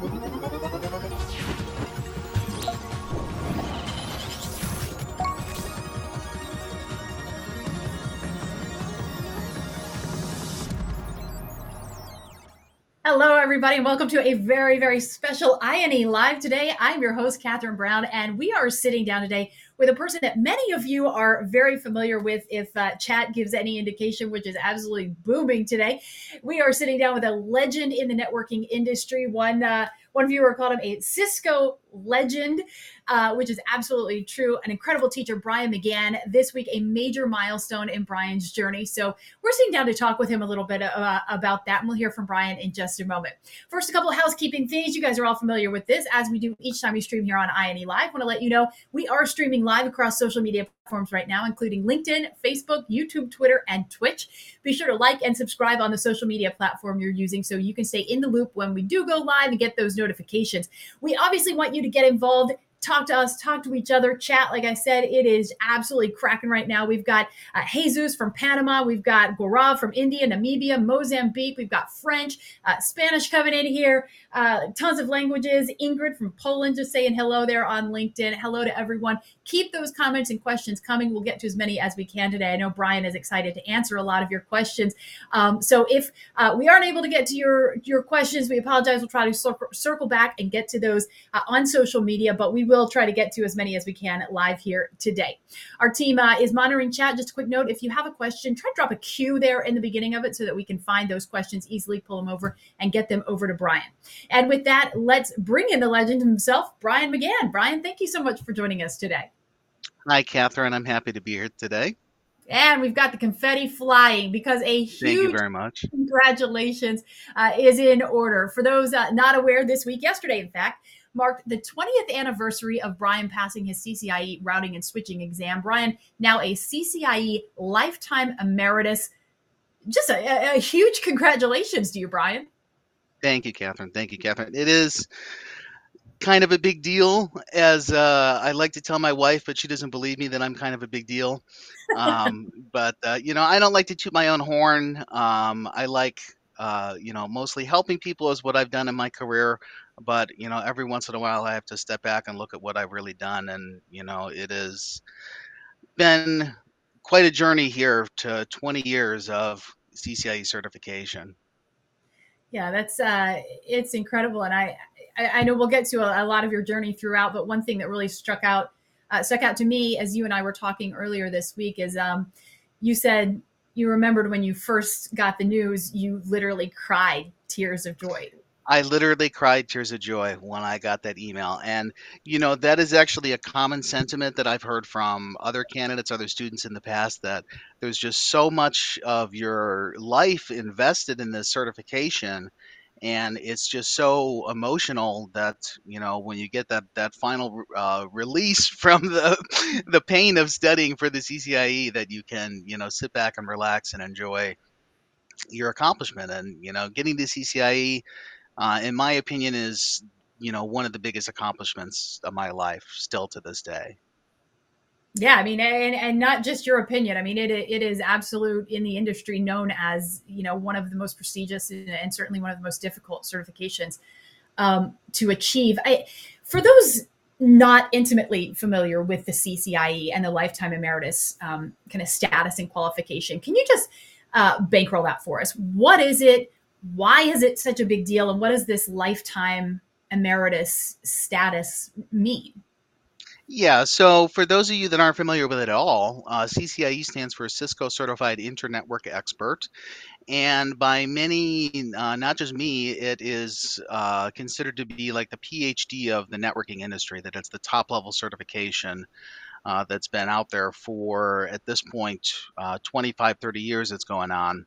Thank you. Hello, everybody, and welcome to a very, very special INE Live today. I'm your host, Catherine Brown, and we are sitting down today with a person that many of you are very familiar with if uh, chat gives any indication, which is absolutely booming today. We are sitting down with a legend in the networking industry, one uh, one viewer called him a Cisco legend, uh, which is absolutely true. An incredible teacher, Brian McGahan. This week, a major milestone in Brian's journey. So we're sitting down to talk with him a little bit uh, about that, and we'll hear from Brian in just a moment. First, a couple of housekeeping things. You guys are all familiar with this, as we do each time we stream here on INE Live. Want to let you know we are streaming live across social media platforms right now, including LinkedIn, Facebook, YouTube, Twitter, and Twitch. Be sure to like and subscribe on the social media platform you're using so you can stay in the loop when we do go live and get those notifications. We obviously want you to get involved talk to us, talk to each other, chat. Like I said, it is absolutely cracking right now. We've got uh, Jesus from Panama, we've got Gaurav from India, Namibia, Mozambique, we've got French, uh, Spanish coming in here, uh, tons of languages. Ingrid from Poland just saying hello there on LinkedIn. Hello to everyone. Keep those comments and questions coming. We'll get to as many as we can today. I know Brian is excited to answer a lot of your questions. Um, so if uh, we aren't able to get to your your questions, we apologize. We'll try to circle, circle back and get to those uh, on social media, but we will try to get to as many as we can live here today. Our team uh, is monitoring chat. Just a quick note if you have a question, try to drop a Q there in the beginning of it so that we can find those questions easily, pull them over, and get them over to Brian. And with that, let's bring in the legend himself, Brian McGahan. Brian, thank you so much for joining us today. Hi, Catherine. I'm happy to be here today. And we've got the confetti flying because a huge Thank you very much. congratulations uh, is in order. For those uh, not aware, this week, yesterday, in fact, marked the 20th anniversary of Brian passing his CCIE routing and switching exam. Brian, now a CCIE lifetime emeritus. Just a, a huge congratulations to you, Brian. Thank you, Catherine. Thank you, Catherine. It is kind of a big deal, as uh, I like to tell my wife, but she doesn't believe me that I'm kind of a big deal. Um, but uh, you know, I don't like to toot my own horn. Um, I like, uh, you know, mostly helping people is what I've done in my career. But you know, every once in a while, I have to step back and look at what I've really done, and you know, it has been quite a journey here to 20 years of CCIE certification. Yeah, that's uh, it's incredible, and I, I, know we'll get to a, a, lot of your journey throughout. But one thing that really struck out uh, stuck out to me as you and I were talking earlier this week is um, you said you remembered when you first got the news, you literally cried tears of joy. I literally cried tears of joy when I got that email. And, you know, that is actually a common sentiment that I've heard from other candidates, other students in the past, that there's just so much of your life invested in this certification. And it's just so emotional that you know when you get that that final uh, release from the the pain of studying for the CCIE that you can you know sit back and relax and enjoy your accomplishment and you know getting the CCIE uh, in my opinion, is you know one of the biggest accomplishments of my life still to this day. Yeah, I mean, and, and not just your opinion. I mean, it it is absolute in the industry known as you know one of the most prestigious and certainly one of the most difficult certifications um, to achieve. I, for those not intimately familiar with the CCIE and the lifetime emeritus um, kind of status and qualification, can you just uh, bankroll that for us? What is it? Why is it such a big deal and what does this lifetime emeritus status mean? Yeah, so for those of you that aren't familiar with it at all, uh, CCIE stands for Cisco Certified Internetwork Expert. And by many, uh, not just me, it is uh, considered to be like the PhD of the networking industry, that it's the top level certification uh, that's been out there for, at this point, uh, 25, 30 years it's going on.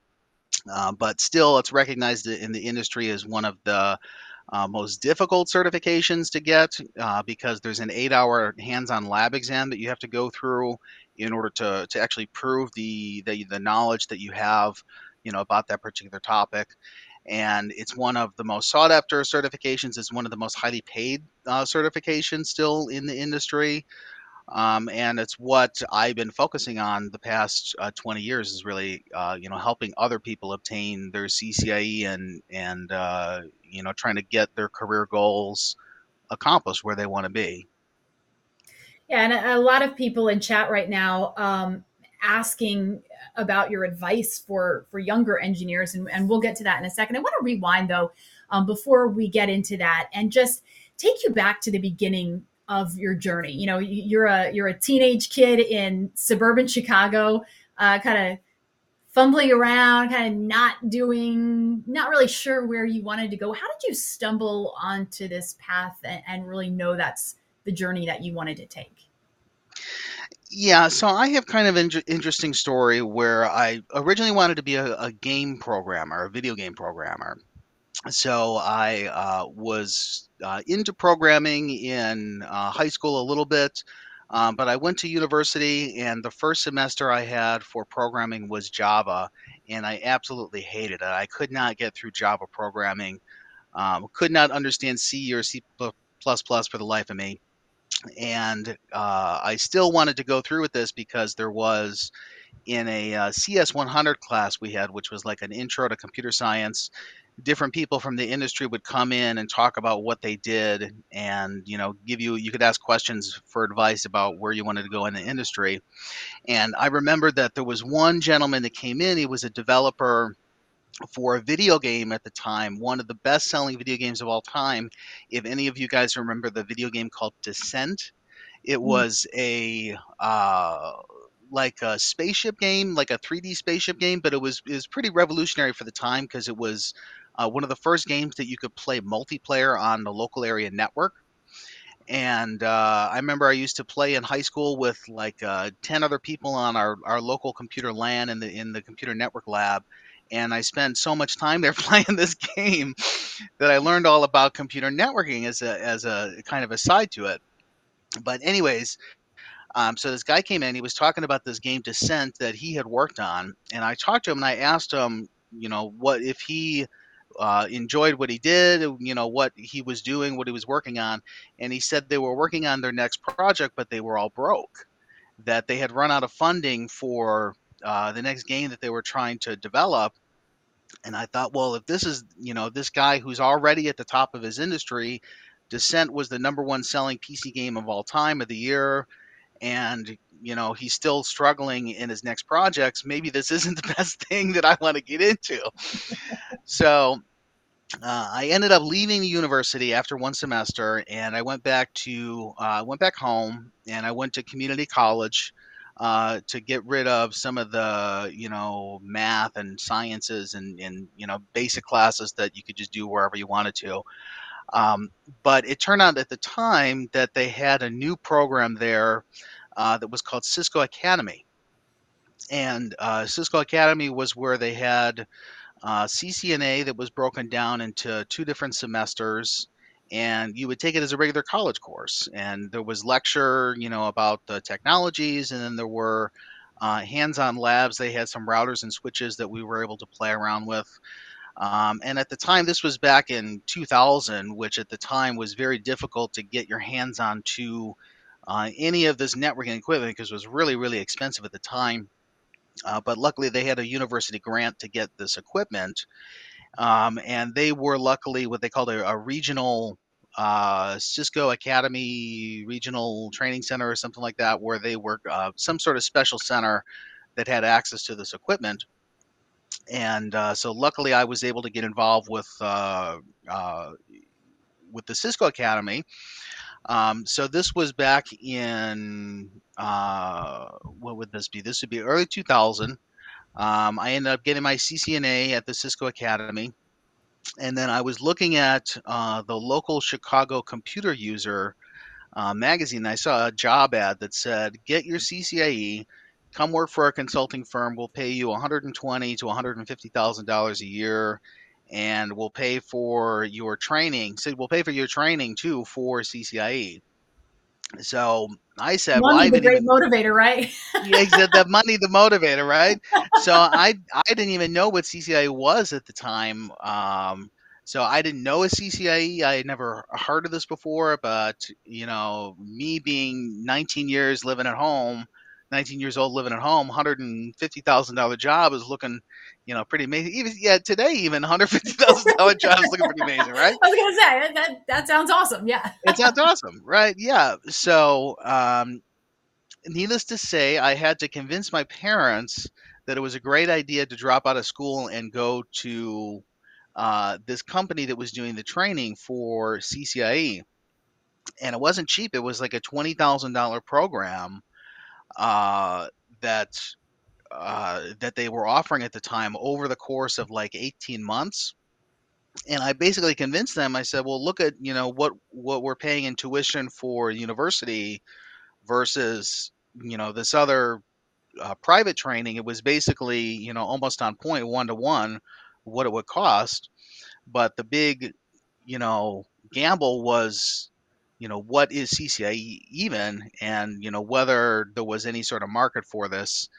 Uh, but still, it's recognized in the industry as one of the uh, most difficult certifications to get uh, because there's an eight hour hands on lab exam that you have to go through in order to, to actually prove the, the, the knowledge that you have you know about that particular topic. And it's one of the most sought after certifications. It's one of the most highly paid uh, certifications still in the industry Um, and it's what I've been focusing on the past uh, 20 years is really, uh, you know, helping other people obtain their CCIE and and uh, you know trying to get their career goals accomplished where they want to be. Yeah, and a, lot of people in chat right now um, asking about your advice for for younger engineers, and, and we'll get to that in a second. I want to rewind though um, before we get into that, and just take you back to the beginning of your journey. You know, you're a you're a teenage kid in suburban Chicago, uh, kind of fumbling around, kind of not doing, not really sure where you wanted to go. How did you stumble onto this path and, and really know that's the journey that you wanted to take? Yeah, so I have kind of an interesting story where I originally wanted to be a, a game programmer, a video game programmer so I uh, was uh, into programming in uh, high school a little bit, um, but I went to university, and the first semester I had for programming was Java, and I absolutely hated it. I could not get through Java programming, um, could not understand C or C for the life of me. And uh, I still wanted to go through with this because there was in a uh, CS 100 class we had, which was like an intro to computer science different people from the industry would come in and talk about what they did and you know give you you could ask questions for advice about where you wanted to go in the industry. And i remember that there was one gentleman that came in. He was a developer for a video game at the time one of the best selling video games of all time. If any of you guys remember the video game called descent it mm. was a uh, like a spaceship game, like a 3D spaceship game, but it was it was pretty revolutionary for the time because it was uh, one of the first games that you could play multiplayer on the local area network. And uh, I remember I used to play in high school with like uh, ten other people on our, our local computer LAN in the in the computer network lab, and I spent so much time there playing this game that I learned all about computer networking as a as a kind of a side to it. But anyways, um, so this guy came in. He was talking about this game Descent that he had worked on, and I talked to him and I asked him, you know, what if he uh, enjoyed what he did, you know, what he was doing, what he was working on. And he said they were working on their next project, but they were all broke, that they had run out of funding for uh, the next game that they were trying to develop. And I thought, well, if this is, you know, this guy who's already at the top of his industry, Descent was the number one selling PC game of all time of the year. And you know he's still struggling in his next projects maybe this isn't the best thing that i want to get into so uh, I ended up leaving the university after one semester, and I went back to uh, went back home, and I went to community college uh, to get rid of some of the you know math and sciences and and you know basic classes that you could just do wherever you wanted to. Um, but it turned out at the time that they had a new program there uh, that was called Cisco Academy, and uh, Cisco Academy was where they had uh, CCNA that was broken down into two different semesters and you would take it as a regular college course. And there was lecture you know about the technologies and then there were uh, hands-on labs. They had some routers and switches that we were able to play around with. Um, and at the time this was back in 2000 which at the time was very difficult to get your hands on to uh, any of this networking equipment because it was really really expensive at the time uh, but luckily, they had a university grant to get this equipment. Um, and they were luckily what they called a, a regional uh, Cisco Academy Regional Training Center or something like that, where they were uh, some sort of special center that had access to this equipment. And uh, so, luckily, I was able to get involved with uh, with the Cisco Academy. Um, so this was back in uh, what would this be? This would be early 2000. Um, I ended up getting my CCNA at the Cisco Academy, and then I was looking at uh, the local Chicago computer user uh, magazine. I saw a job ad that said, "Get your CCIE, come work for a consulting firm. We'll pay you 120 to 150 thousand dollars a year." And we'll pay for your training. So we'll pay for your training too for CCIE. So I said, money, well, I the great even, motivator, right? yeah, the money, the motivator, right? So I I didn't even know what CCIE was at the time. Um, So I didn't know a CCIE. I had never heard of this before, but you know, me being 19 years living at home, 19 years old living at home, $150,000 job is looking, you know, pretty amazing. Even yeah, today even $150,000 job is looking pretty amazing, right? I was gonna say that that sounds awesome. Yeah, it sounds awesome, right? Yeah. So, um, needless to say, I had to convince my parents that it was a great idea to drop out of school and go to uh, this company that was doing the training for CCIE. And it wasn't cheap. It was like a twenty thousand dollar program uh, that uh, that they were offering at the time over the course of like eighteen months. And I basically convinced them. I said, "Well, look at you know what what we're paying in tuition for university versus you know this other uh, private training, it was basically you know almost on point, one to one, what it would cost. But the big, you know, gamble was, you know, what is CCIE even, and you know whether there was any sort of market for this.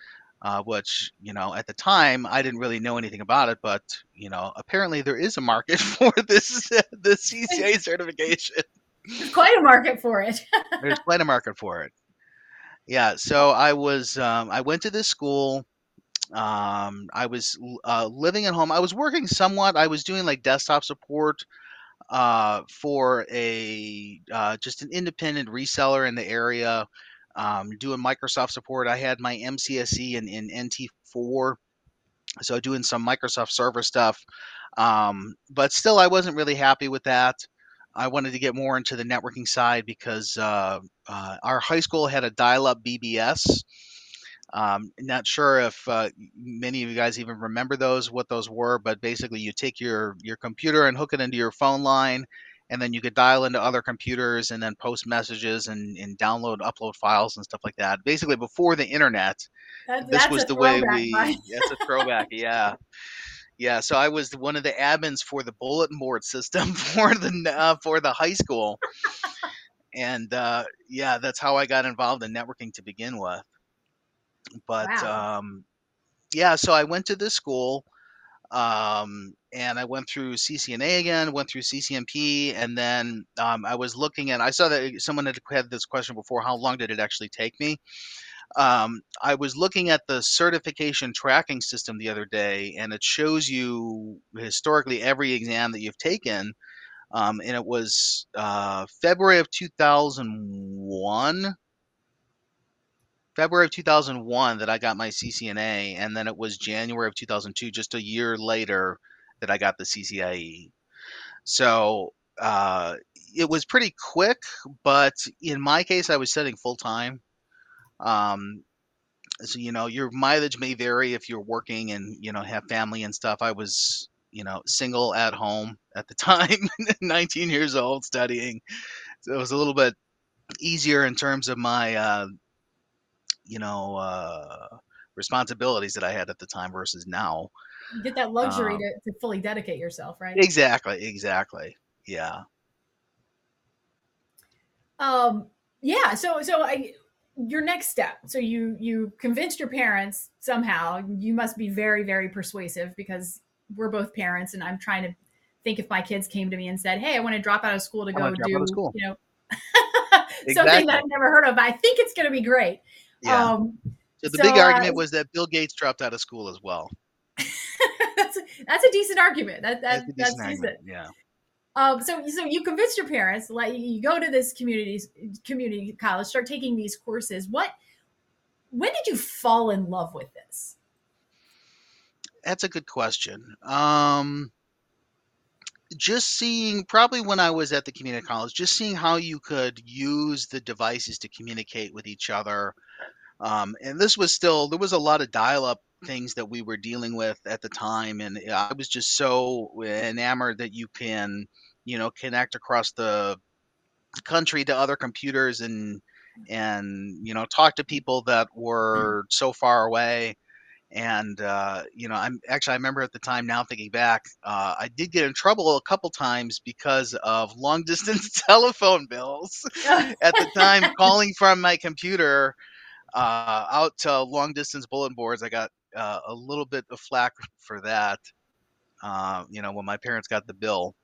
Uh, which you know at the time I didn't really know anything about it, but you know apparently there is a market for this this CCIE certification. There's quite a market for it. There's quite a market for it. Yeah, so I was um, I went to this school. Um, I was uh, living at home. I was working somewhat. I was doing like desktop support uh, for a uh, just an independent reseller in the area, um, doing Microsoft support. I had my MCSE in, in NT4, so doing some Microsoft Server stuff. Um, but still, I wasn't really happy with that. I wanted to get more into the networking side because uh, uh, our high school had a dial-up BBS. Um, not sure if uh, many of you guys even remember those, what those were, but basically you take your your computer and hook it into your phone line, and then you could dial into other computers and then post messages and, and download, upload files and stuff like that. Basically, before the internet, that, this was the way we. That's a throwback, yeah. Yeah, so I was one of the admins for the bulletin board system for the uh, for the high school, and uh, yeah, that's how I got involved in networking to begin with. But wow. um, yeah, so I went to this school, um, and I went through CCNA again, went through CCNP, and then um, I was looking at. I saw that someone had had this question before. How long did it actually take me? um, I was looking at the certification tracking system the other day, and it shows you historically every exam that you've taken. Um, and it was uh, February of 2001. February of 2001 that I got my CCNA, and then it was January of 2002, just a year later, that I got the CCIE. So uh, it was pretty quick, but in my case, I was studying full time. Um, so you know your mileage may vary if you're working and you know have family and stuff. I was you know single at home at the time, 19 years old, studying. So it was a little bit easier in terms of my uh, you know uh, responsibilities that I had at the time versus now. You get that luxury um, to, to fully dedicate yourself, right? Exactly, exactly. Yeah. Um yeah, so so I your next step so you you convinced your parents somehow you must be very very persuasive because we're both parents and i'm trying to think if my kids came to me and said hey i want to drop out of school to go do you know exactly. something that i've never heard of i think it's going to be great yeah. Um, so the so, big argument uh, was that bill gates dropped out of school as well that's, a, that's a decent argument that, that that's, that's decent yeah um, so, so you convinced your parents, like you go to this community community college, start taking these courses. What, when did you fall in love with this? That's a good question. Um, just seeing, probably when I was at the community college, just seeing how you could use the devices to communicate with each other. Um, and this was still, there was a lot of dial up things that we were dealing with at the time. And I was just so enamored that you can you know connect across the country to other computers and and you know talk to people that were so far away and uh, you know i'm actually i remember at the time now thinking back uh, i did get in trouble a couple times because of long distance telephone bills at the time calling from my computer uh, out to long distance bulletin boards i got uh, a little bit of flack for that uh, you know when my parents got the bill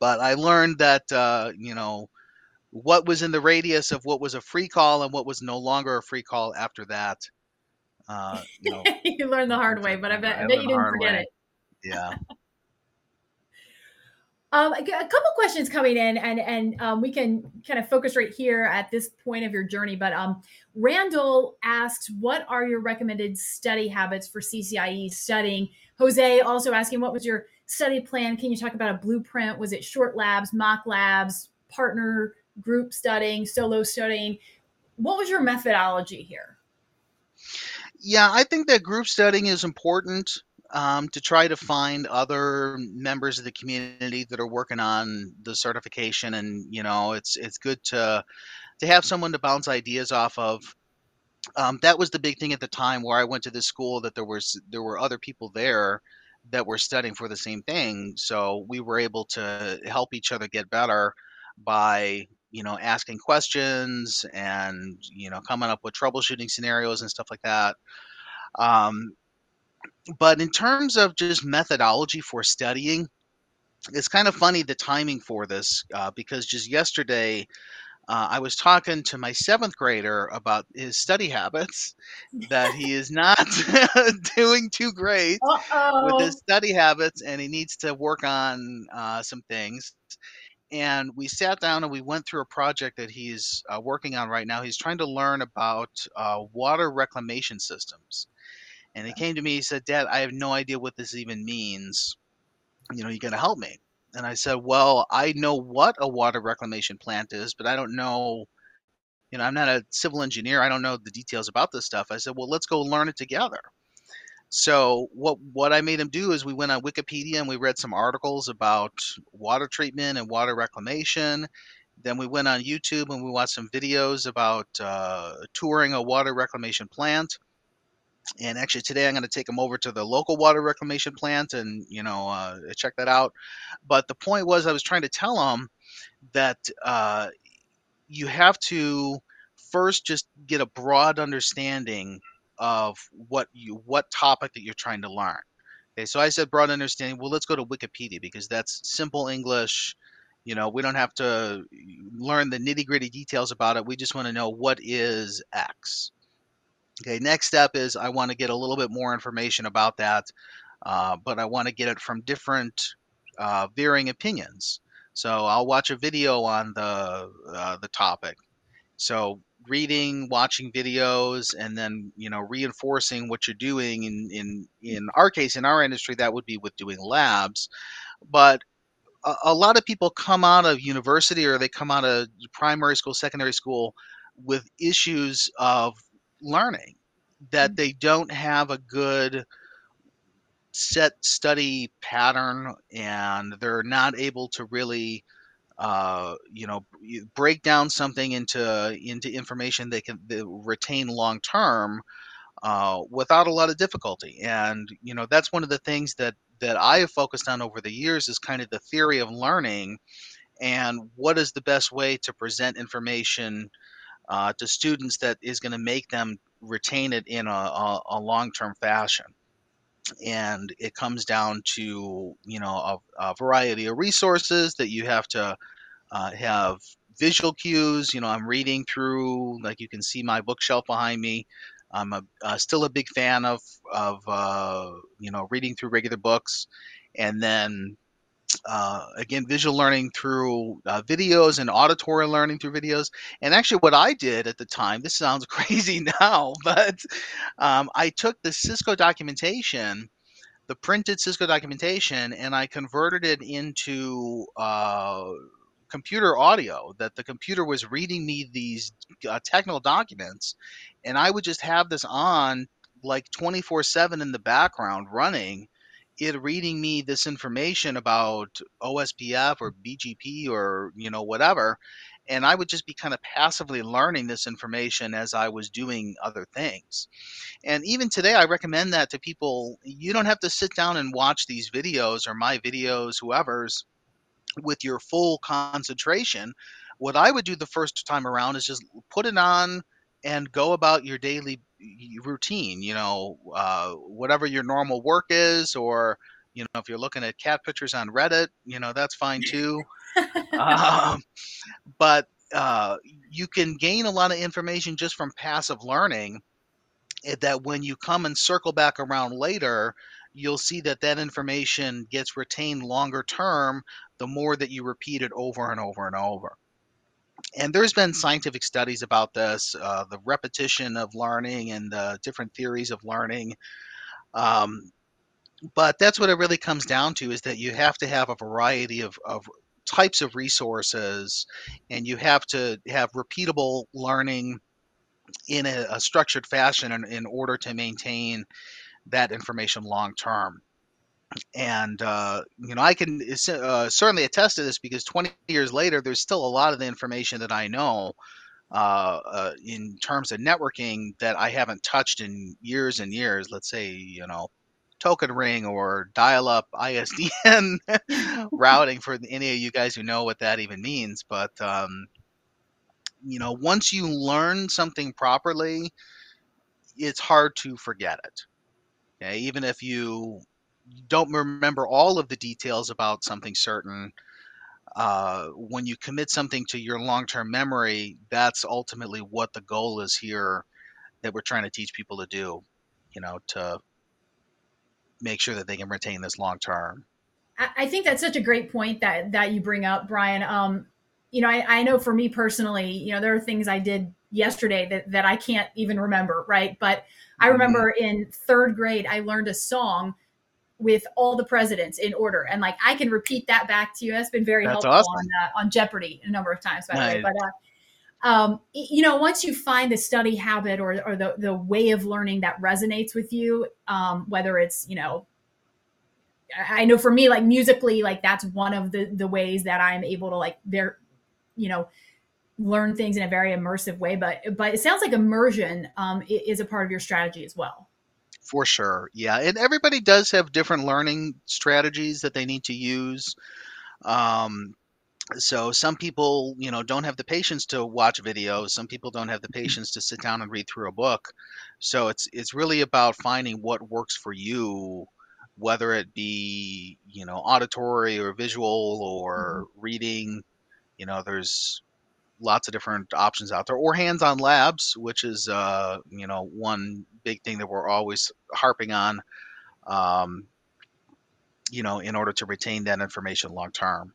but I learned that uh, you know what was in the radius of what was a free call and what was no longer a free call after that. Uh, you know, you learned the hard way, but I bet, I, bet you didn't forget way. it. Yeah. Um, a, couple questions coming in, and and um, we can kind of focus right here at this point of your journey. But um, Randall asked, "What are your recommended study habits for CCIE studying?" Jose also asking, "What was your study plan? Can you talk about a blueprint? Was it short labs, mock labs, partner group studying, solo studying? What was your methodology here?" Yeah, I think that group studying is important um, to try to find other members of the community that are working on the certification, and you know, it's it's good to to have someone to bounce ideas off of. Um, that was the big thing at the time where I went to this school that there was there were other people there that were studying for the same thing, so we were able to help each other get better by you know asking questions and you know coming up with troubleshooting scenarios and stuff like that. Um, but in terms of just methodology for studying, it's kind of funny the timing for this uh, because just yesterday uh, I was talking to my seventh grader about his study habits, that he is not doing too great Uh-oh. with his study habits and he needs to work on uh, some things. And we sat down and we went through a project that he's uh, working on right now. He's trying to learn about uh, water reclamation systems. And he came to me, he said, Dad, I have no idea what this even means. You know, you got to help me. And I said, Well, I know what a water reclamation plant is, but I don't know, you know, I'm not a civil engineer. I don't know the details about this stuff. I said, Well, let's go learn it together. So what what I made him do is we went on Wikipedia and we read some articles about water treatment and water reclamation. Then we went on YouTube and we watched some videos about uh, touring a water reclamation plant and actually today i'm going to take him over to the local water reclamation plant and you know uh, check that out but the point was i was trying to tell him that uh, you have to first just get a broad understanding of what you what topic that you're trying to learn okay so i said broad understanding well let's go to wikipedia because that's simple english you know we don't have to learn the nitty gritty details about it we just want to know what is x Okay, next step is I want to get a little bit more information about that, uh, but I want to get it from different uh, varying opinions. So I'll watch a video on the uh, the topic. So reading, watching videos, and then you know reinforcing what you're doing. In in in our case, in our industry, that would be with doing labs. But a, a lot of people come out of university or they come out of primary school, secondary school with issues of learning that mm. they don't have a good set study pattern and they're not able to really uh, you know break down something into into information they can they retain long term uh, without a lot of difficulty. And you know that's one of the things that that i have focused on over the years is kind of the theory of learning and what is the best way to present information uh, to students that is going to make them retain it in a, a, a long-term fashion and it comes down to you know a, a, variety of resources that you have to uh, have visual cues you know i'm reading through like you can see my bookshelf behind me. I'm a, uh, still a big fan of of uh, you know reading through regular books. And then uh, again, visual learning through uh, videos and auditory learning through videos. And actually, what I did at the time, this sounds crazy now, but um, I took the Cisco documentation, the printed Cisco documentation, and I converted it into uh, computer audio. That the computer was reading me these uh, technical documents, and I would just have this on like 24 7 in the background running it reading me this information about OSPF or BGP or you know whatever and I would just be kind of passively learning this information as I was doing other things. And even today I recommend that to people you don't have to sit down and watch these videos or my videos whoever's with your full concentration. What I would do the first time around is just put it on and go about your daily routine you know uh, whatever your normal work is or You know, if you're looking at cat pictures on Reddit, you know that's fine too. um, but uh, you can gain a lot of information just from passive learning. Eh, that when you come and circle back around later, you'll see that that information gets retained longer term the more that you repeat it over and over and over and there's been scientific studies about this uh, the repetition of learning and the different theories of learning. Um, but that's what it really comes down to is that you have to have a variety of, of types of resources and you have to have repeatable learning in a, a structured fashion in, in order to maintain that information long term and uh, you know i can uh, certainly attest to this because 20 years later there's still a lot of the information that i know uh, uh, in terms of networking that i haven't touched in years and years. Let's say you know token ring or dial-up isdn routing for any of you guys who know what that even means. But um, you know once you learn something properly it's hard to forget it. Okay? Even if you don't remember all of the details about something certain, uh, when you commit something to your long term memory, that's ultimately what the goal is here that we're trying to teach people to do, you know, to make sure that they can retain this long term. I think that's such a great point that that you bring up, Brian. Um, you know, I, I know for me personally, you know, there are things I did yesterday that, that I can't even remember, right? But I mm-hmm. remember in third grade, I learned a song with all the presidents in order, and like I can repeat that back to you. That's been very That's helpful awesome. on uh, on Jeopardy a number of times, by nice. the way. But uh, um, you know, once you find the study habit or or the the way of learning that resonates with you, um, whether it's you know I know for me, like musically, like that's one of the the ways that I'm able to like there, you know, learn things in a very immersive way. But but it sounds like immersion um, is a part of your strategy as well. For sure. Yeah. And everybody does have different learning strategies that they need to use. Um, so some people, you know, don't have the patience to watch videos. Some people don't have the mm-hmm. patience to sit down and read through a book. So it's it's really about finding what works for you, whether it be, you know, auditory or visual or mm-hmm. reading. You know, there's lots of different options out there, or hands-on labs, which is uh, you know one big thing that we're always harping on. Um, you know, in order to retain that information long term.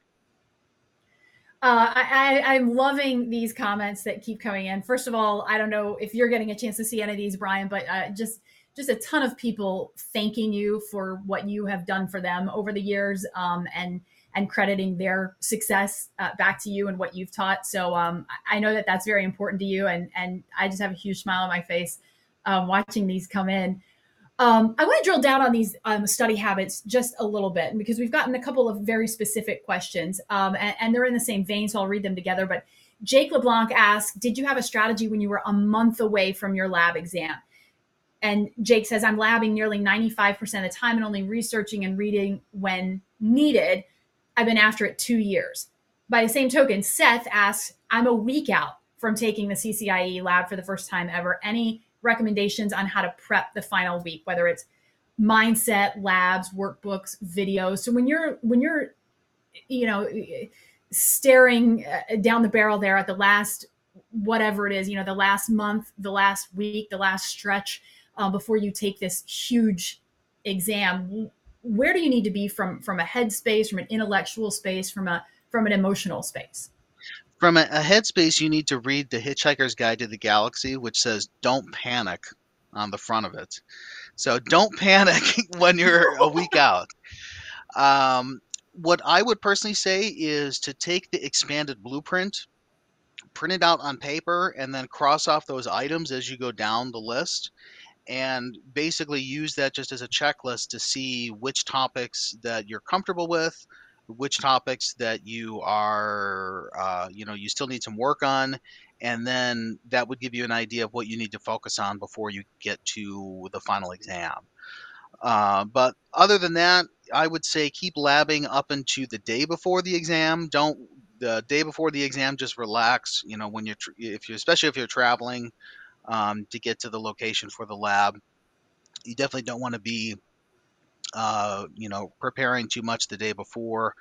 Uh, I, I, am loving these comments that keep coming in. First of all, I don't know if you're getting a chance to see any of these, Brian, but uh, just just a ton of people thanking you for what you have done for them over the years, um, and and crediting their success uh, back to you and what you've taught. So um, I know that that's very important to you, and and I just have a huge smile on my face um, watching these come in. Um, I want to drill down on these um, study habits just a little bit because we've gotten a couple of very specific questions, um, and, and, they're in the same vein, so I'll read them together. But Jake LeBlanc asked, "Did you have a strategy when you were a month away from your lab exam?" And Jake says, "I'm labbing nearly 95% of the time and only researching and reading when needed." I've been after it two years. By the same token, Seth asks, I'm a week out from taking the CCIE lab for the first time ever. Any recommendations on how to prep the final week, whether it's mindset, labs, workbooks, videos. So when you're when you're you know staring uh, down the barrel there at the last whatever it is, you know, the last month, the last week, the last stretch uh, before you take this huge exam, where do you need to be from from a headspace, from an intellectual space, from a from an emotional space? From a, a headspace, you need to read the Hitchhiker's Guide to the Galaxy, which says "Don't panic" on the front of it. So don't panic when you're a week out. Um, what I would personally say is to take the expanded blueprint, print it out on paper, and then cross off those items as you go down the list and basically use that just as a checklist to see which topics that you're comfortable with which topics that you are uh, you know you still need some work on and then that would give you an idea of what you need to focus on before you get to the final exam uh, but other than that i would say keep labbing up into the day before the exam don't the day before the exam just relax you know when you're if you especially if you're traveling um, to get to the location for the lab. You definitely don't want to be uh, you know, preparing too much the day before,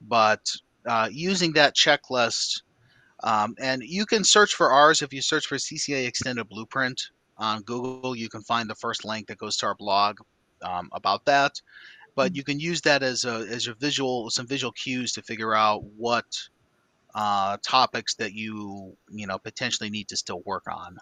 but uh, using that checklist. Um, and you can search for ours if you search for CCIE Extended Blueprint on Google. You can find the first link that goes to our blog um, about that. But mm. you can use that as a as a visual some visual cues to figure out what uh, topics that you you know potentially need to still work on.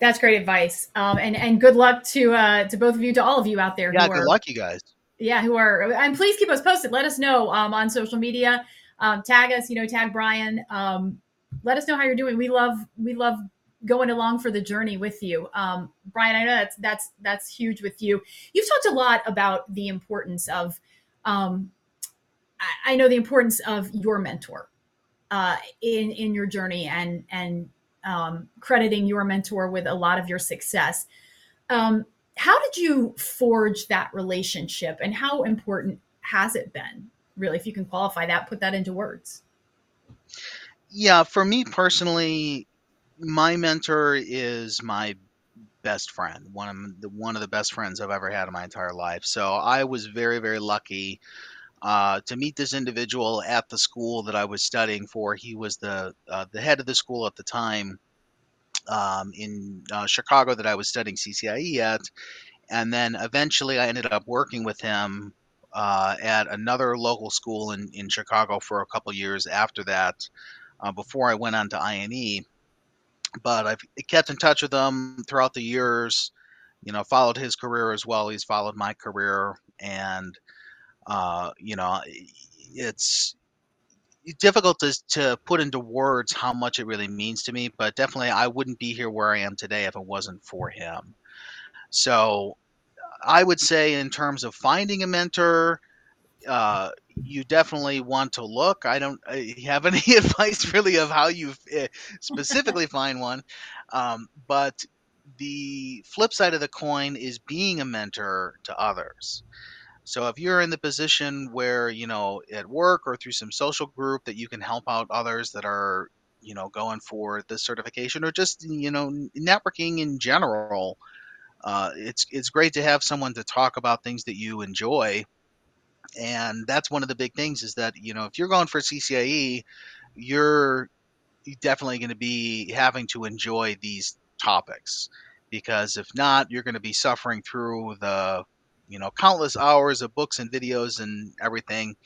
That's great advice, um, and and good luck to uh, to both of you, to all of you out there. Yeah, good are, luck, you guys. Yeah, who are and please keep us posted. Let us know um, on social media. Um, tag us, you know, tag Brian. Um, let us know how you're doing. We love we love going along for the journey with you. Um, Brian, I know that's that's that's huge with you. You've talked a lot about the importance of. Um, I, I know the importance of your mentor uh, in in your journey and and um, crediting your mentor with a lot of your success. Um, how did you forge that relationship and how important has it been? Really, if you can qualify that, put that into words. Yeah, for me personally, my mentor is my best friend, one of the one of the best friends I've ever had in my entire life. So I was very very lucky uh, to meet this individual at the school that I was studying for. He was the uh, the head of the school at the time um, in uh, Chicago that I was studying CCIE at, and then eventually I ended up working with him uh, at another local school in in Chicago for a couple years after that, uh, before I went on to INE. But I've kept in touch with him throughout the years. You know, followed his career as well. He's followed my career, and uh, you know, it's difficult to, to put into words how much it really means to me, but definitely I wouldn't be here where I am today if it wasn't for him. So I would say, in terms of finding a mentor, uh, you definitely want to look. I don't have any advice really of how you eh, specifically find one, um, but the flip side of the coin is being a mentor to others. So if you're in the position where, you know, at work or through some social group that you can help out others that are, you know, going for this certification or just, you know, networking in general, uh, it's it's great to have someone to talk about things that you enjoy. And that's one of the big things is that, you know, if you're going for CCIE, you're definitely going to be having to enjoy these topics because if not, you're going to be suffering through the you know countless hours of books and videos and everything.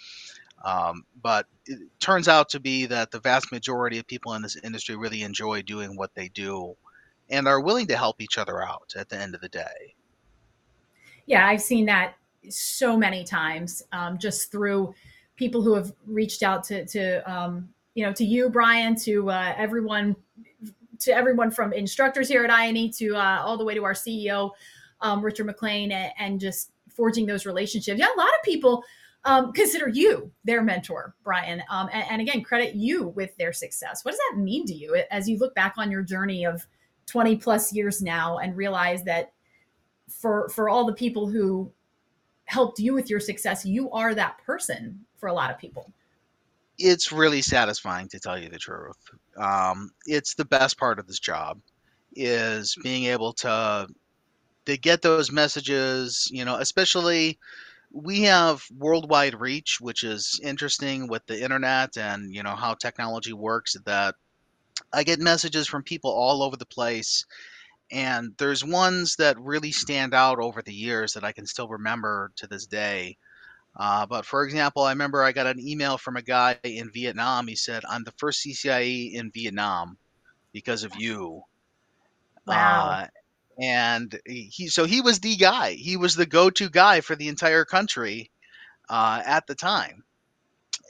Um, but it turns out to be that the vast majority of people in this industry really enjoy doing what they do and are willing to help each other out at the end of the day. Yeah, I've seen that so many times um, just through people who have reached out to, to um, you know, to you, Brian, to uh, everyone, to everyone from instructors here at INE to uh, all the way to our CEO um, Richard McLean, and, and, just forging those relationships. Yeah, a lot of people um, consider you their mentor, Brian, um, and, and, again, credit you with their success. What does that mean to you as you look back on your journey of 20 plus years now and realize that for for all the people who helped you with your success, you are that person for a lot of people? It's really satisfying to tell you the truth. Um, it's the best part of this job is being able to they get those messages, you know, especially we have worldwide reach, which is interesting with the internet and, you know, how technology works that I get messages from people all over the place. And there's ones that really stand out over the years that I can still remember to this day. Uh, but for example, I remember I got an email from a guy in Vietnam. He said, I'm the first CCIE in Vietnam because of you. Wow. Uh, and he so he was the guy. He was the go-to guy for the entire country uh, at the time,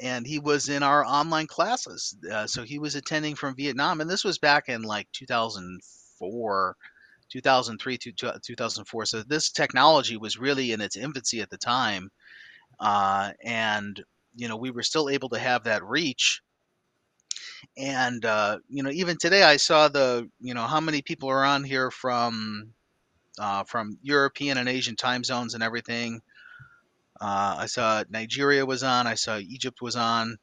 and he was in our online classes. Uh, so he was attending from Vietnam, and this was back in like 2004. 2003 to 2004 so this technology was really in its infancy at the time uh, and you know we were still able to have that reach and uh, you know even today i saw the you know how many people are on here from uh, from european and asian time zones and everything. Uh, i saw nigeria was on i saw egypt was on.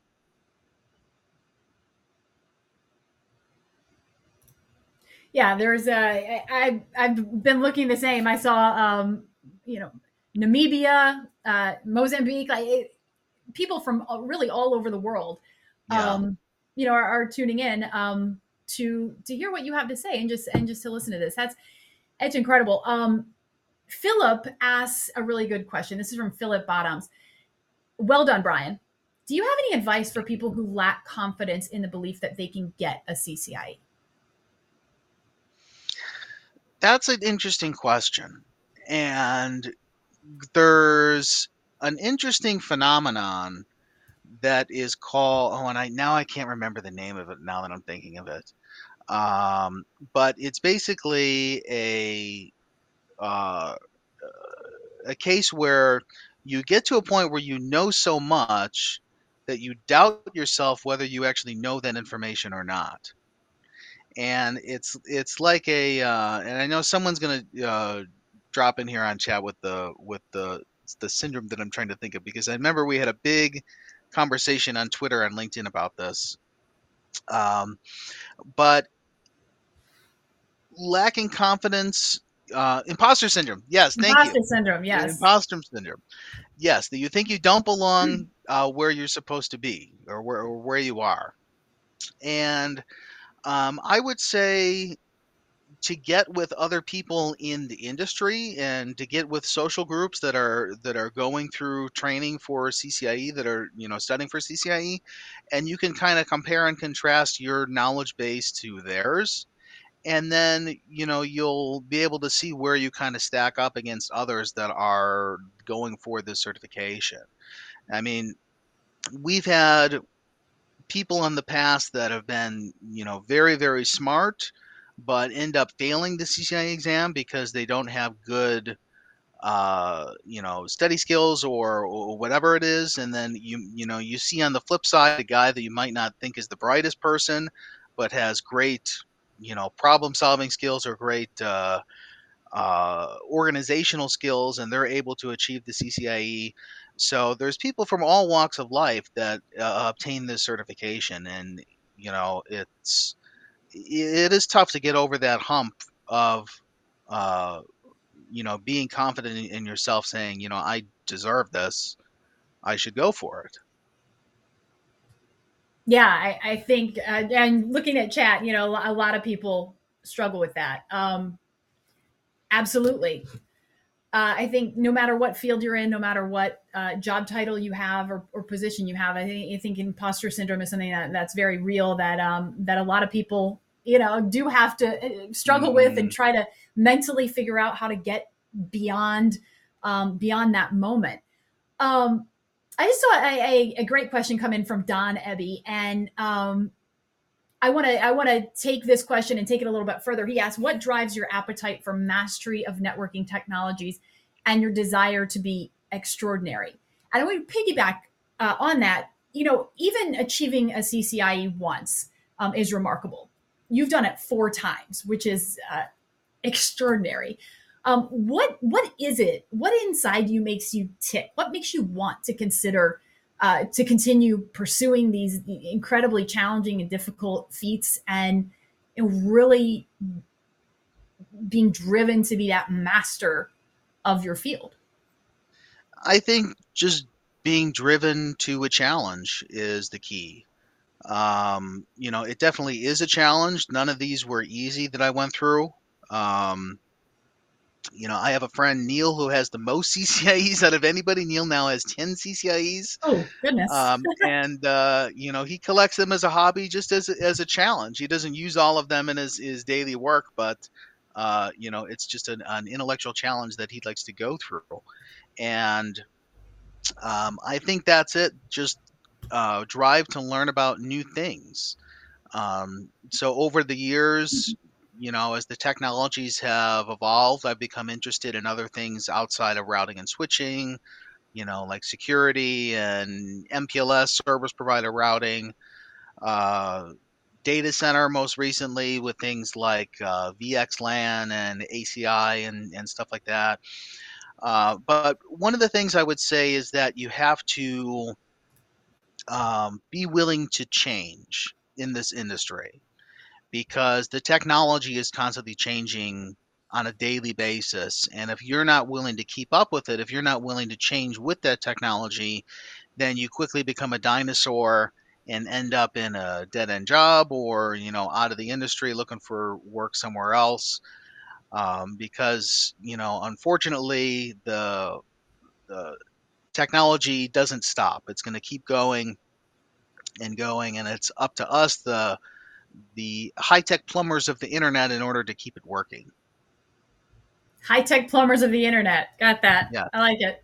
Yeah there's a I, i've been looking the same. I saw um, you know, Namibia, uh, Mozambique, like it, people from really all over the world, yeah. um, you know, are, are tuning in um, to to hear what you have to say and just and just to listen to this. That's it's incredible. Um, Philip asks a really good question. This is from Philip Bottoms. Well done, Brian. Do you have any advice for people who lack confidence in the belief that they can get a CCIE? That's an interesting question. And there's an interesting phenomenon that is called oh and I now I can't remember the name of it now that I'm thinking of it. Um, but it's basically a uh, a case where you get to a point where you know so much that you doubt yourself whether you actually know that information or not. And it's it's like a uh, and I know someone's gonna uh, drop in here on chat with the with the the syndrome that I'm trying to think of because I remember we had a big conversation on Twitter and LinkedIn about this. Um, but lacking confidence, uh, imposter syndrome. Yes, thank imposter you. syndrome. Yes. Imposter syndrome. Yes, that you think you don't belong uh, where you're supposed to be or where or where you are, and um, I would say to get with other people in the industry and to get with social groups that are that are going through training for CCIE that are you know studying for CCIE and you can kind of compare and contrast your knowledge base to theirs. And then you know you'll be able to see where you kind of stack up against others that are going for this certification. I mean we've had people in the past that have been you know very very smart but end up failing the CCIE exam because they don't have good, uh, you know, study skills or, or, whatever it is. And then you you know you see on the flip side a guy that you might not think is the brightest person, but has great you know problem solving skills or great uh, uh, organizational skills, and they're able to achieve the CCIE. So there's people from all walks of life that uh, obtain this certification, and you know it's it is tough to get over that hump of uh, you know being confident in yourself saying you know i deserve this. I should go for it. Yeah i, I think uh, and looking at chat you know a lot of people struggle with that. Um, absolutely. Uh, I think no matter what field you're in, no matter what uh, job title you have or, or, position you have, I think, I think imposter syndrome is something that, that's very real. That um, that a lot of people you know do have to uh, struggle mm-hmm. with and mm-hmm. try to mentally figure out how to get beyond um, beyond that moment um, i just saw a, a, a, great question come in from don ebby and um, i want to i want to take this question and take it a little bit further he asked what drives your appetite for mastery of networking technologies and your desire to be extraordinary and i want to piggyback uh, on that you know even achieving a ccie once um, is remarkable you've done it four times, which is uh, extraordinary. Um, what what is it? What inside you makes you tick? What makes you want to consider uh, to continue pursuing these incredibly challenging and difficult feats and really being driven to be that master of your field? I think just being driven to a challenge is the key. Um, you know, it definitely is a challenge. None of these were easy that I went through. Um, you know, I have a friend Neil who has the most CCIEs out of anybody. Neil now has ten CCIEs. Oh goodness! Um, and uh, you know, he collects them as a hobby, just as a, as a challenge. He doesn't use all of them in his, his daily work, but uh, you know, it's just an, an, intellectual challenge that he likes to go through. And um, I think that's it. Just uh, drive to learn about new things. Um, so over the years, mm-hmm. you know, as the technologies have evolved, I've become interested in other things outside of routing and switching, you know, like security and MPLS service provider routing, uh, data center most recently with things like uh, VXLAN and ACI and, and stuff like that. Uh, but one of the things I would say is that you have to um, be willing to change in this industry because the technology is constantly changing on a daily basis. And if you're not willing to keep up with it, if you're not willing to change with that technology, then you quickly become a dinosaur and end up in a dead end job or you know out of the industry looking for work somewhere else um, because you know unfortunately the the technology doesn't stop. It's going to keep going and going and it's up to us the the high tech plumbers of the internet in order to keep it working. High tech plumbers of the internet. Got that. Yeah. I like it.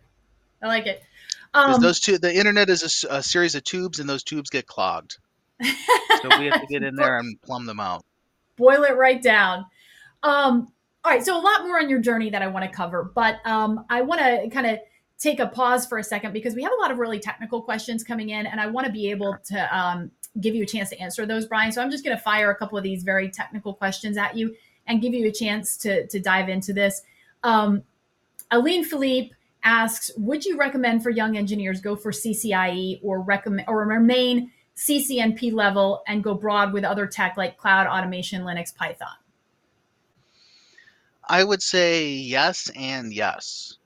I like it. Um, those two, the internet is a, a, series of tubes, and those tubes get clogged. so we have to get in there and plumb them out. Boil it right down. Um, all right, so a lot more on your journey that I want to cover, but um, I want to kind of take a pause for a second because we have a lot of really technical questions coming in, and I want to be able to um, give you a chance to answer those, Brian. So I'm just going to fire a couple of these very technical questions at you and give you a chance to to dive into this. Um, Aline Philippe asks, would you recommend for young engineers go for CCIE or recommend or remain CCNP level and go broad with other tech like cloud automation, Linux, Python? I would say yes and yes.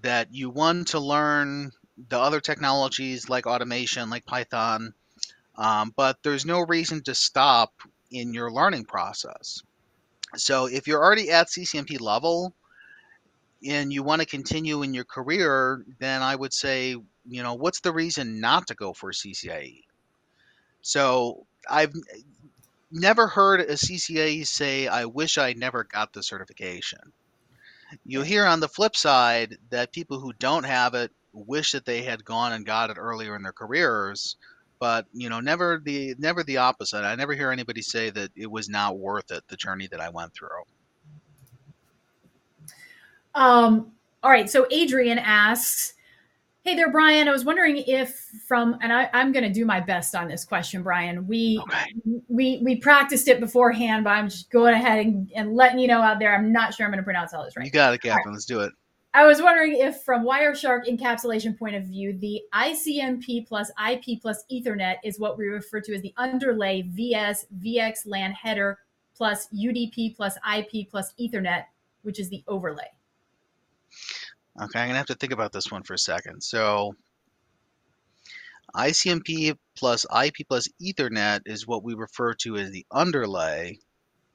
That you want to learn the other technologies like automation, like Python, um, but there's no reason to stop in your learning process. So if you're already at CCNP level, and you want to continue in your career, then I would say, you know, what's the reason not to go for CCIE? So I've never heard a CCIE say, I wish I never got the certification. You hear on the flip side that people who don't have it wish that they had gone and got it earlier in their careers, but you know, never the never the opposite. I never hear anybody say that it was not worth it, the journey that I went through. Um, all right. So Adrian asks, Hey there, Brian. I was wondering if from, and I, am going to do my best on this question, Brian. We okay. we we practiced it beforehand, but I'm just going ahead and, and letting you know out there. I'm not sure I'm going to pronounce all this right. You got it, Captain. Right. Let's do it. I was wondering if, from Wireshark encapsulation point of view, the ICMP plus IP plus Ethernet is what we refer to as the underlay VS VXLAN header plus UDP plus IP plus Ethernet, which is the overlay. Okay, I'm going to have to think about this one for a second. So ICMP plus IP plus Ethernet is what we refer to as the underlay,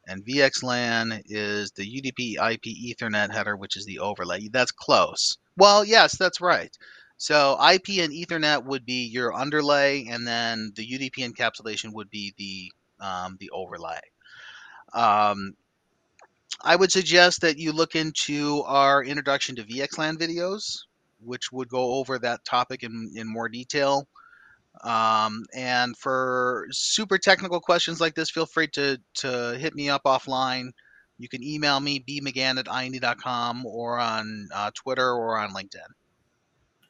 and VXLAN is the UDP IP Ethernet header, which is the overlay. That's close. Well, yes, that's right. So IP and Ethernet would be your underlay, and then the UDP encapsulation would be the um, the overlay. Um, I would suggest that you look into our introduction to VXLAN videos, which would go over that topic in, in more detail. Um, and for super technical questions like this, feel free to, to hit me up offline. You can email me, bmcgahan at ine.com, or on uh, Twitter or on LinkedIn.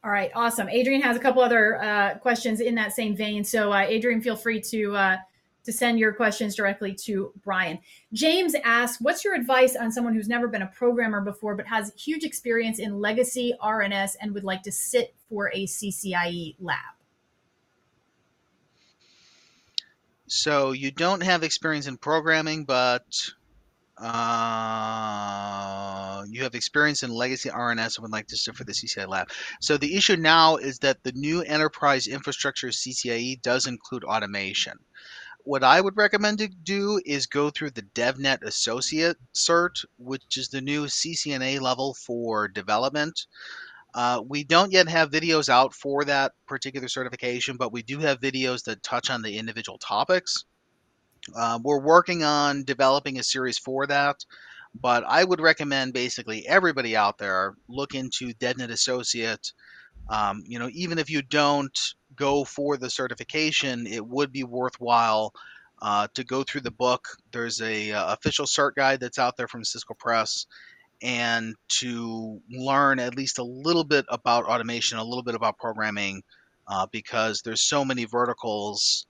All right, awesome. Adrian has a couple other uh, questions in that same vein. So, uh, Adrian, feel free to uh, to send your questions directly to Brian. James asks, What's your advice on someone who's never been a programmer before but has huge experience in legacy RNS and would like to sit for a CCIE lab? So you don't have experience in programming, but uh, you have experience in legacy RNS and would like to sit for the CCIE lab. So the issue now is that the new enterprise infrastructure CCIE does include automation what I would recommend to do is go through the DevNet Associate Cert, which is the new CCNA level for development. Uh, we don't yet have videos out for that particular certification, but we do have videos that touch on the individual topics. Uh, we're working on developing a series for that, but I would recommend basically everybody out there look into DevNet Associate. Um, you know, even if you don't go for the certification, it would be worthwhile uh, to go through the book. There's a uh, official cert guide that's out there from Cisco Press, and to learn at least a little bit about automation, a little bit about programming, uh, because there's so many verticals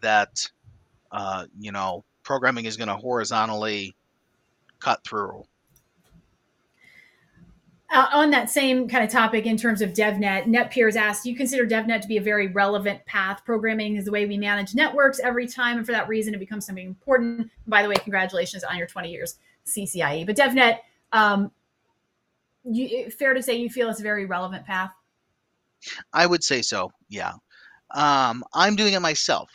that uh, you know programming is going to horizontally cut through. Uh, on that same kind of topic in terms of DevNet, NetPeers asked, do you consider DevNet to be a very relevant path? Programming is the way we manage networks every time, and for that reason, it becomes something important. By the way, congratulations on your 20 years CCIE. But DevNet, Um, you, fair to say you feel it's a very relevant path. I would say so. Yeah. Um, I'm doing it myself,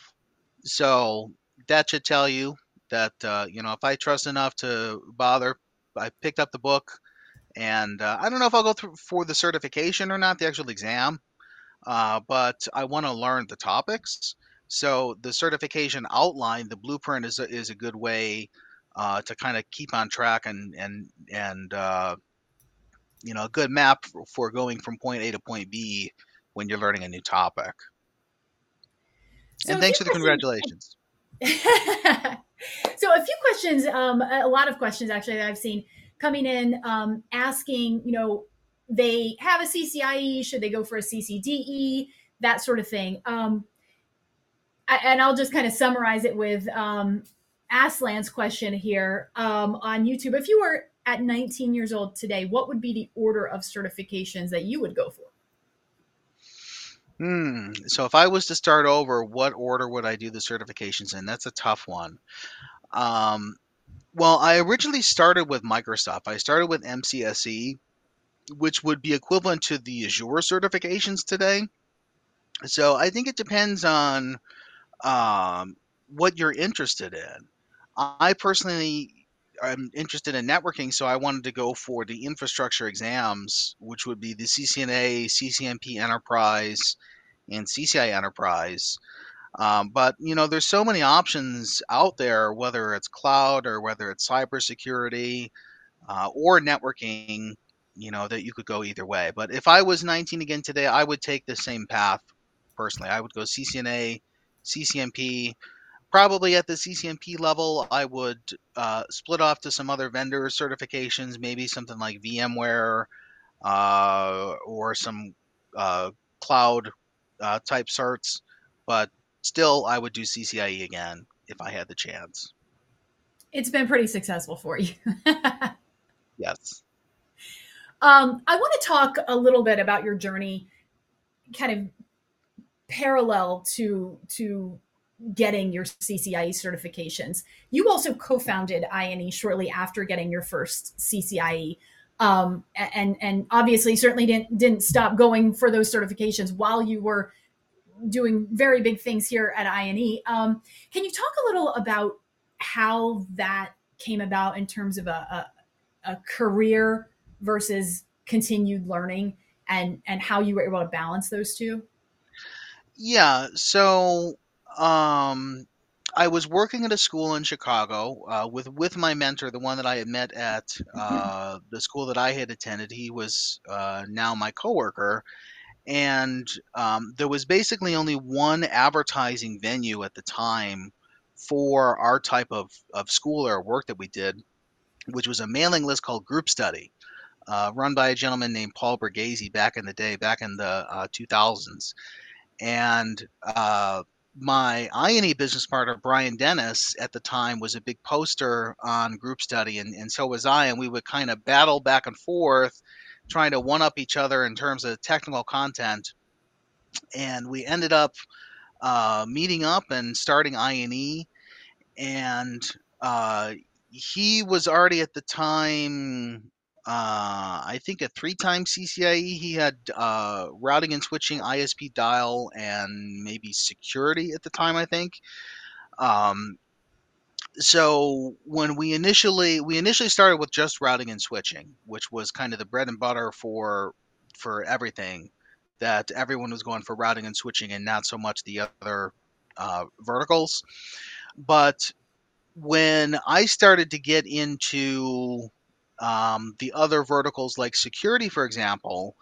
so that should tell you that uh, you know if I trust enough to bother, I picked up the book, and uh, I don't know if I'll go through for the certification or not, the actual exam, uh, but I want to learn the topics. So the certification outline, the blueprint is a, is a good way uh, to kind of keep on track and and and uh, you know a good map for going from point A to point B when you're learning a new topic. So and thanks for the congratulations. so a few questions, um, a lot of questions actually that I've seen coming in, um, asking, you know, they have a CCIE, should they go for a CCDE, that sort of thing. Um, and I'll just kind of summarize it with um, Aslan's question here um, on YouTube. If you were at 19 years old today, what would be the order of certifications that you would go for? Hmm. So if I was to start over, what order would I do the certifications in? That's a tough one. Um, well, I originally started with Microsoft. I started with MCSE, which would be equivalent to the Azure certifications today. So I think it depends on um, what you're interested in. I personally am interested in networking, so I wanted to go for the infrastructure exams, which would be the CCNA, CCNP Enterprise, and CCIE Enterprise. Um, but you know, there's so many options out there, whether it's cloud or whether it's cybersecurity uh, or networking. You know that you could go either way. But if I was 19 again today, I would take the same path. Personally, I would go CCNA, CCNP. Probably at the CCNP level, I would uh, split off to some other vendor certifications, maybe something like VMware uh, or some uh, cloud uh, type certs. But still, I would do CCIE again if I had the chance. It's been pretty successful for you. yes. Um, I want to talk a little bit about your journey, kind of parallel to to getting your CCIE certifications. You also co-founded INE shortly after getting your first CCIE. Um, and and obviously certainly didn't didn't stop going for those certifications while you were doing very big things here at INE. Um, can you talk a little about how that came about in terms of a, a, a career versus continued learning and and how you were able to balance those two? Yeah, so um, I was working at a school in Chicago uh, with with my mentor, the one that I had met at mm-hmm. uh, the school that I had attended. He was uh, now my coworker, and um, there was basically only one advertising venue at the time for our type of, of school or work that we did, which was a mailing list called Group Study, uh, run by a gentleman named Paul Borghese back in the day, back in the uh, 2000s and uh, my INE business partner Brian Dennis at the time was a big poster on group study, and, and so was I, and we would kind of battle back and forth, trying to one up each other in terms of technical content, and we ended up uh, meeting up and starting INE, and uh, he was already at the time uh, I think a three-time CCIE. He had uh, routing and switching, ISP dial, and maybe security at the time. I think. Um, so when we initially we initially started with just routing and switching, which was kind of the bread and butter for for everything. That everyone was going for routing and switching, and not so much the other uh, verticals. But when I started to get into um, the other verticals like security, for example,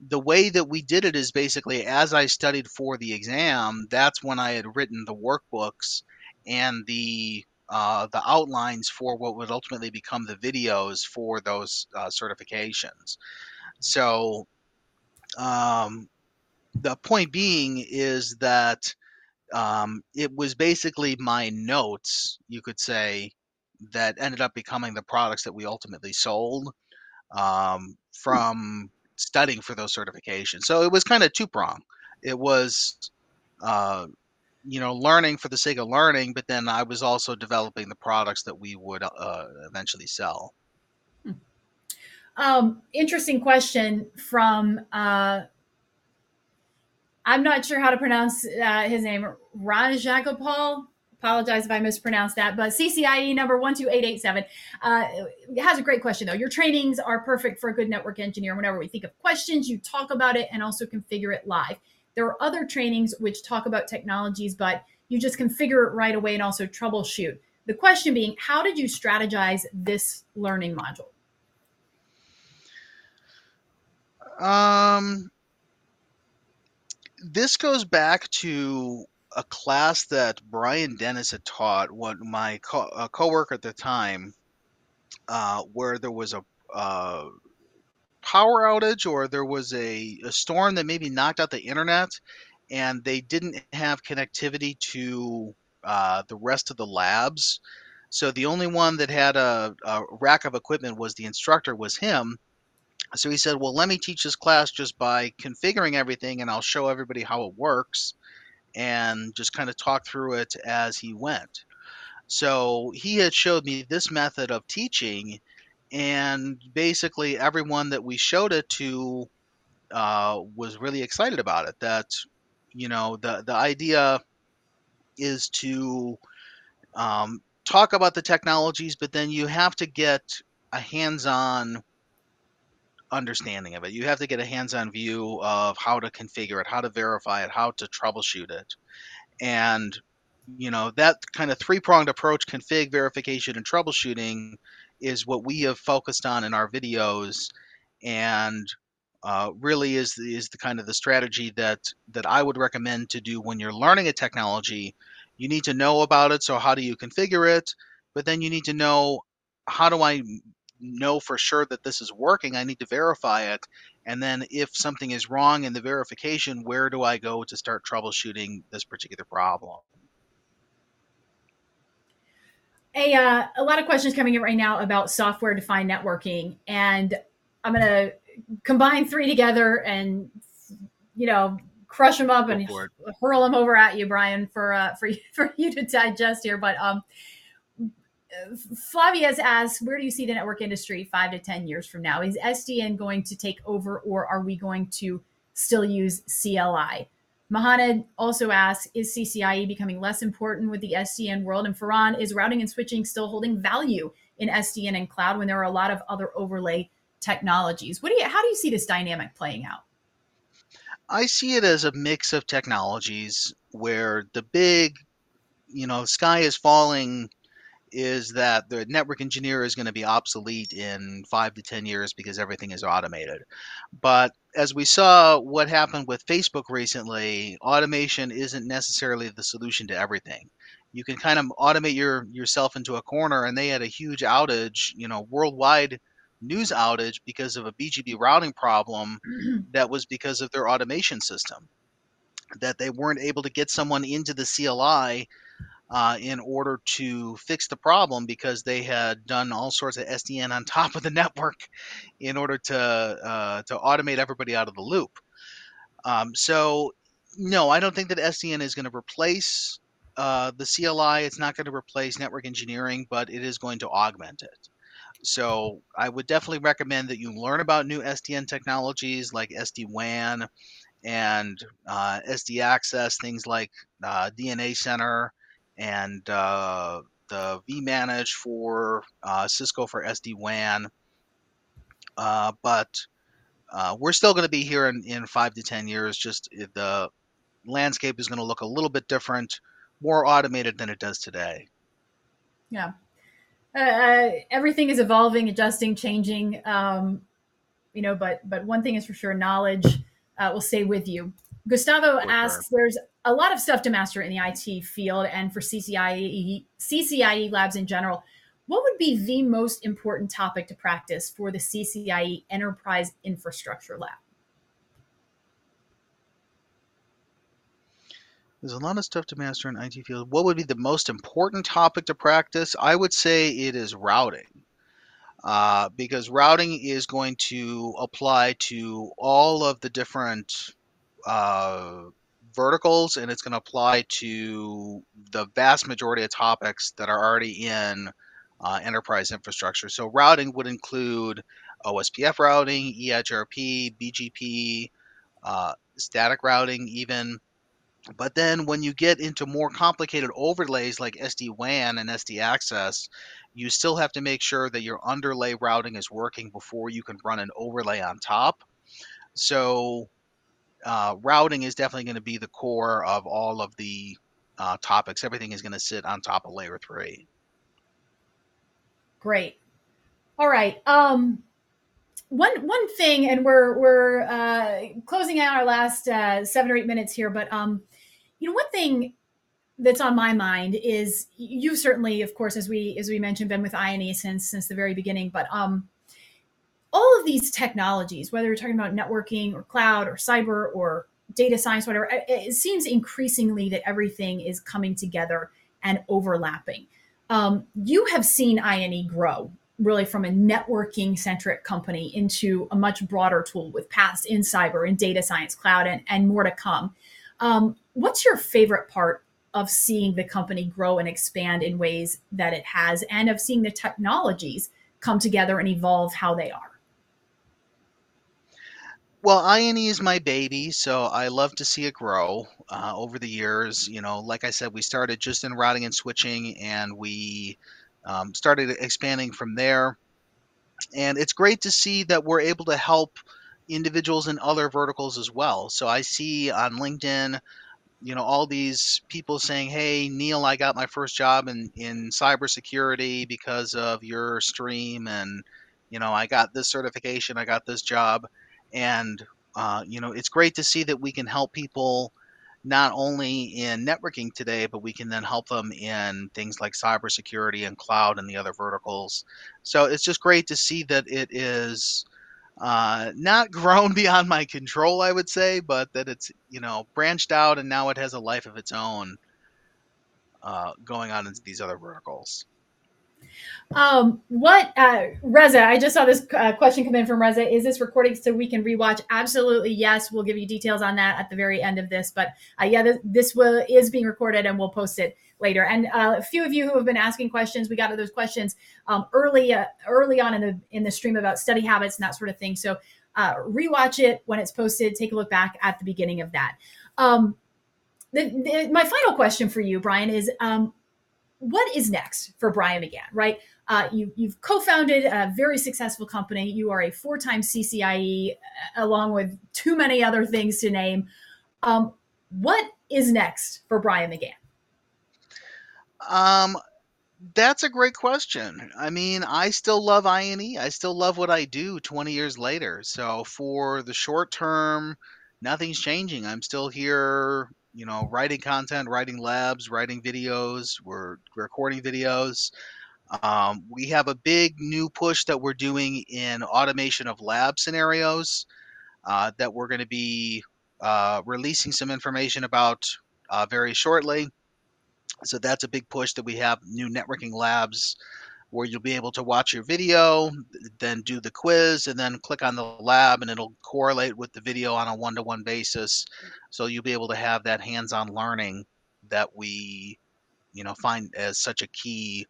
the way that we did it is basically as I studied for the exam, that's when I had written the workbooks and the uh, the outlines for what would ultimately become the videos for those uh, certifications. So, um, the point being is that um, it was basically my notes, you could say, that ended up becoming the products that we ultimately sold um, hmm. from studying for those certifications. So it was kind of two prong. It was, uh, you know, learning for the sake of learning, but then I was also developing the products that we would uh, eventually sell. Hmm. Um, interesting question from uh, I'm not sure how to pronounce uh, his name, Rajagopal. Apologize if I mispronounced that, but CCIE number 12887 uh, has a great question though. Your trainings are perfect for a good network engineer. Whenever we think of questions, you talk about it and also configure it live. There are other trainings which talk about technologies, but you just configure it right away and also troubleshoot. The question being, how did you strategize this learning module? Um, this goes back to a class that Brian Dennis had taught, what my co- coworker at the time, uh, where there was a uh, power outage or there was a, a storm that maybe knocked out the internet, and they didn't have connectivity to uh, the rest of the labs. So the only one that had a, a rack of equipment was the instructor, was him so he said, Well, let me teach this class just by configuring everything and I'll show everybody how it works and just kind of talk through it as he went. So he had showed me this method of teaching, and basically everyone that we showed it to uh, was really excited about it. That you know the the idea is to um, talk about the technologies, but then you have to get a hands-on understanding of it. You have to get a hands-on view of how to configure it, how to verify it, how to troubleshoot it. And you know, that kind of three-pronged approach config, verification and troubleshooting is what we have focused on in our videos and uh, really is is the kind of the strategy that that I would recommend to do when you're learning a technology. You need to know about it. So how do you configure it? But then you need to know how do I know for sure that this is working, I need to verify it. And then if something is wrong in the verification, where do I go to start troubleshooting this particular problem? A, uh, a lot of questions coming in right now about software defined networking. And I'm going to combine three together and, you know, crush them up and hurl them over at you, Brian, for, uh, for, for you to digest here. But, um, Flavia's asked, where do you see the network industry five to 10 years from now? Is SDN going to take over or are we going to still use CLI? Mahana also asks, is CCIE becoming less important with the SDN world? And Farhan, is routing and switching still holding value in SDN and cloud when there are a lot of other overlay technologies? What do you, how do you see this dynamic playing out? I see it as a mix of technologies where the big, you know, sky is falling is that the network engineer is going to be obsolete in five to 10 years because everything is automated. But as we saw what happened with Facebook recently, automation isn't necessarily the solution to everything. You can kind of automate your yourself into a corner, and they had a huge outage, you know, worldwide news outage because of a BGP routing problem that was because of their automation system. That they weren't able to get someone into the CLI uh, in order to fix the problem because they had done all sorts of SDN on top of the network in order to uh, to automate everybody out of the loop. Um, so, no, I don't think that SDN is going to replace uh, the CLI. It's not going to replace network engineering, but it is going to augment it. So, I would definitely recommend that you learn about new SDN technologies like SD WAN and uh, SD Access, things like uh, DNA Center and uh, the vManage for uh, Cisco for SD WAN. Uh, but uh, we're still going to be here in, in five to 10 years. Just eh, the landscape is going to look a little bit different, more automated than it does today. Yeah. Uh, uh, everything is evolving, adjusting, changing. Um, you know, but but one thing is for sure, knowledge will stay with you. Gustavo for asks, sure. "There's a lot of stuff to master in the IT field and for CCIE, CCIE labs in general. What would be the most important topic to practice for the CCIE Enterprise Infrastructure Lab? There's a lot of stuff to master in IT field. What would be the most important topic to practice? I would say it is routing. Uh, because routing is going to apply to all of the different uh, verticals and it's going to apply to the vast majority of topics that are already in uh, enterprise infrastructure. So routing would include OSPF routing, EIGRP, BGP, uh, static routing, even. But then when you get into more complicated overlays like SD WAN and SD Access, you still have to make sure that your underlay routing is working before you can run an overlay on top. So, uh, routing is definitely going to be the core of all of the uh, topics. Everything is going to sit on top of layer three. Great. All right. Um, one one thing, and we're we're uh, closing out our last uh, seven or eight minutes here, but um, you know, one thing that's on my mind is you've certainly, of course, as we as we mentioned, been with INE since since the very beginning. But um, all of these technologies, whether you're talking about networking or cloud or cyber or data science, whatever, it seems increasingly that everything is coming together and overlapping. Um, you have seen INE grow really from a networking centric company into a much broader tool with paths in cyber and data science, cloud, and, and more to come. Um, what's your favorite part of seeing the company grow and expand in ways that it has and of seeing the technologies come together and evolve how they are? Well, INE is my baby, so I love to see it grow uh, over the years. You know, like I said, we started just in routing and switching, and we um, started expanding from there. And it's great to see that we're able to help individuals in other verticals as well. So I see on LinkedIn, you know, all these people saying, "Hey, Neil, I got my first job in in cybersecurity because of your stream, and you know, I got this certification, I got this job." And uh, you know, it's great to see that we can help people not only in networking today, but we can then help them in things like cybersecurity and cloud and the other verticals. So it's just great to see that it is uh, not grown beyond my control, I would say, but that it's you know branched out and now it has a life of its own uh, going on into these other verticals. Um, what uh, Reza? I just saw this uh, question come in from Reza. Is this recording so we can rewatch? Absolutely, yes. We'll give you details on that at the very end of this. But uh, yeah, this, this will is being recorded, and we'll post it later. And uh, a few of you who have been asking questions, we got to those questions um, early uh, early on in the in the stream about study habits and that sort of thing. So uh, rewatch it when it's posted. Take a look back at the beginning of that. Um, the, the, my final question for you, Brian, is um, what is next for Brian McGahan, right? Uh, you, have co-founded a very successful company. You are a four-time CCIE, uh, along with too many other things to name. Um, what is next for Brian McGahan? Um, that's a great question. I mean, I still love INE. I still love what I do 20 years later. So for the short term, nothing's changing. I'm still here you know, writing content, writing labs, writing videos. We're recording videos. Um, we have a big new push that we're doing in automation of lab scenarios uh, that we're going to be uh, releasing some information about uh, very shortly. So that's a big push that we have new networking labs where you'll be able to watch your video, then do the quiz, and then click on the lab, and it'll correlate with the video on a one to one basis. So you'll be able to have that hands on learning that we, you know, find as such a key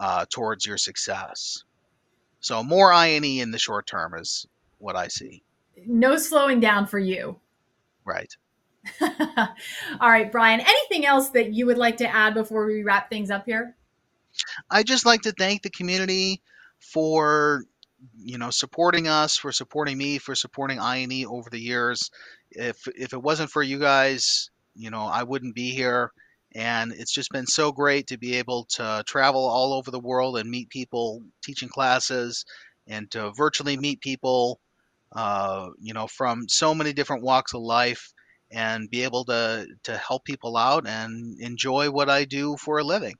uh, towards your success. So more INE in the short term is what I see. No slowing down for you. Right. All right, Brian. Anything else that you would like to add before we wrap things up here? I just like to thank the community for you know supporting us, for supporting me, for supporting INE over the years. If if it wasn't for you guys, you know, I wouldn't be here. And it's just been so great to be able to travel all over the world and meet people teaching classes and to virtually meet people, uh, you know, from so many different walks of life and be able to, to help people out and enjoy what I do for a living.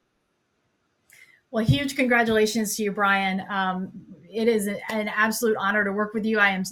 Well, huge congratulations to you, Brian. Um, it is an absolute honor to work with you. I am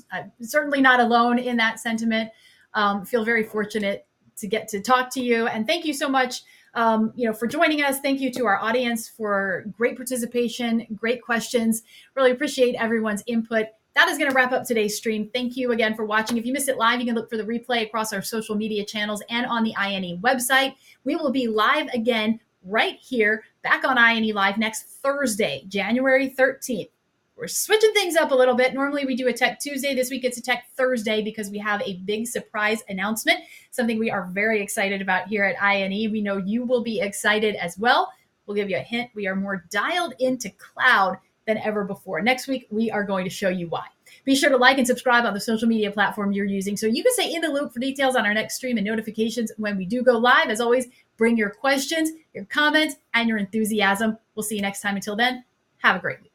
certainly not alone in that sentiment. Um, feel very fortunate to get to talk to you, and thank you so much. Um, you know, for joining us. Thank you to our audience for great participation, great questions. Really appreciate everyone's input. That is going to wrap up today's stream. Thank you again for watching. If you missed it live, you can look for the replay across our social media channels and on the INE website. We will be live again right here back on INE Live next Thursday, January 13th. we're switching things up a little bit. Normally we do a Tech Tuesday. This week it's a Tech Thursday because we have a big surprise announcement, something we are very excited about here at INE. We know you will be excited as well. We'll give you a hint. We are more dialed into cloud than ever before. Next week, we are going to show you why. Be sure to like and subscribe on the social media platform you're using so you can stay in the loop for details on our next stream and notifications when we do go live. As always, bring your questions, your comments, and your enthusiasm. We'll see you next time. Until then, have a great week.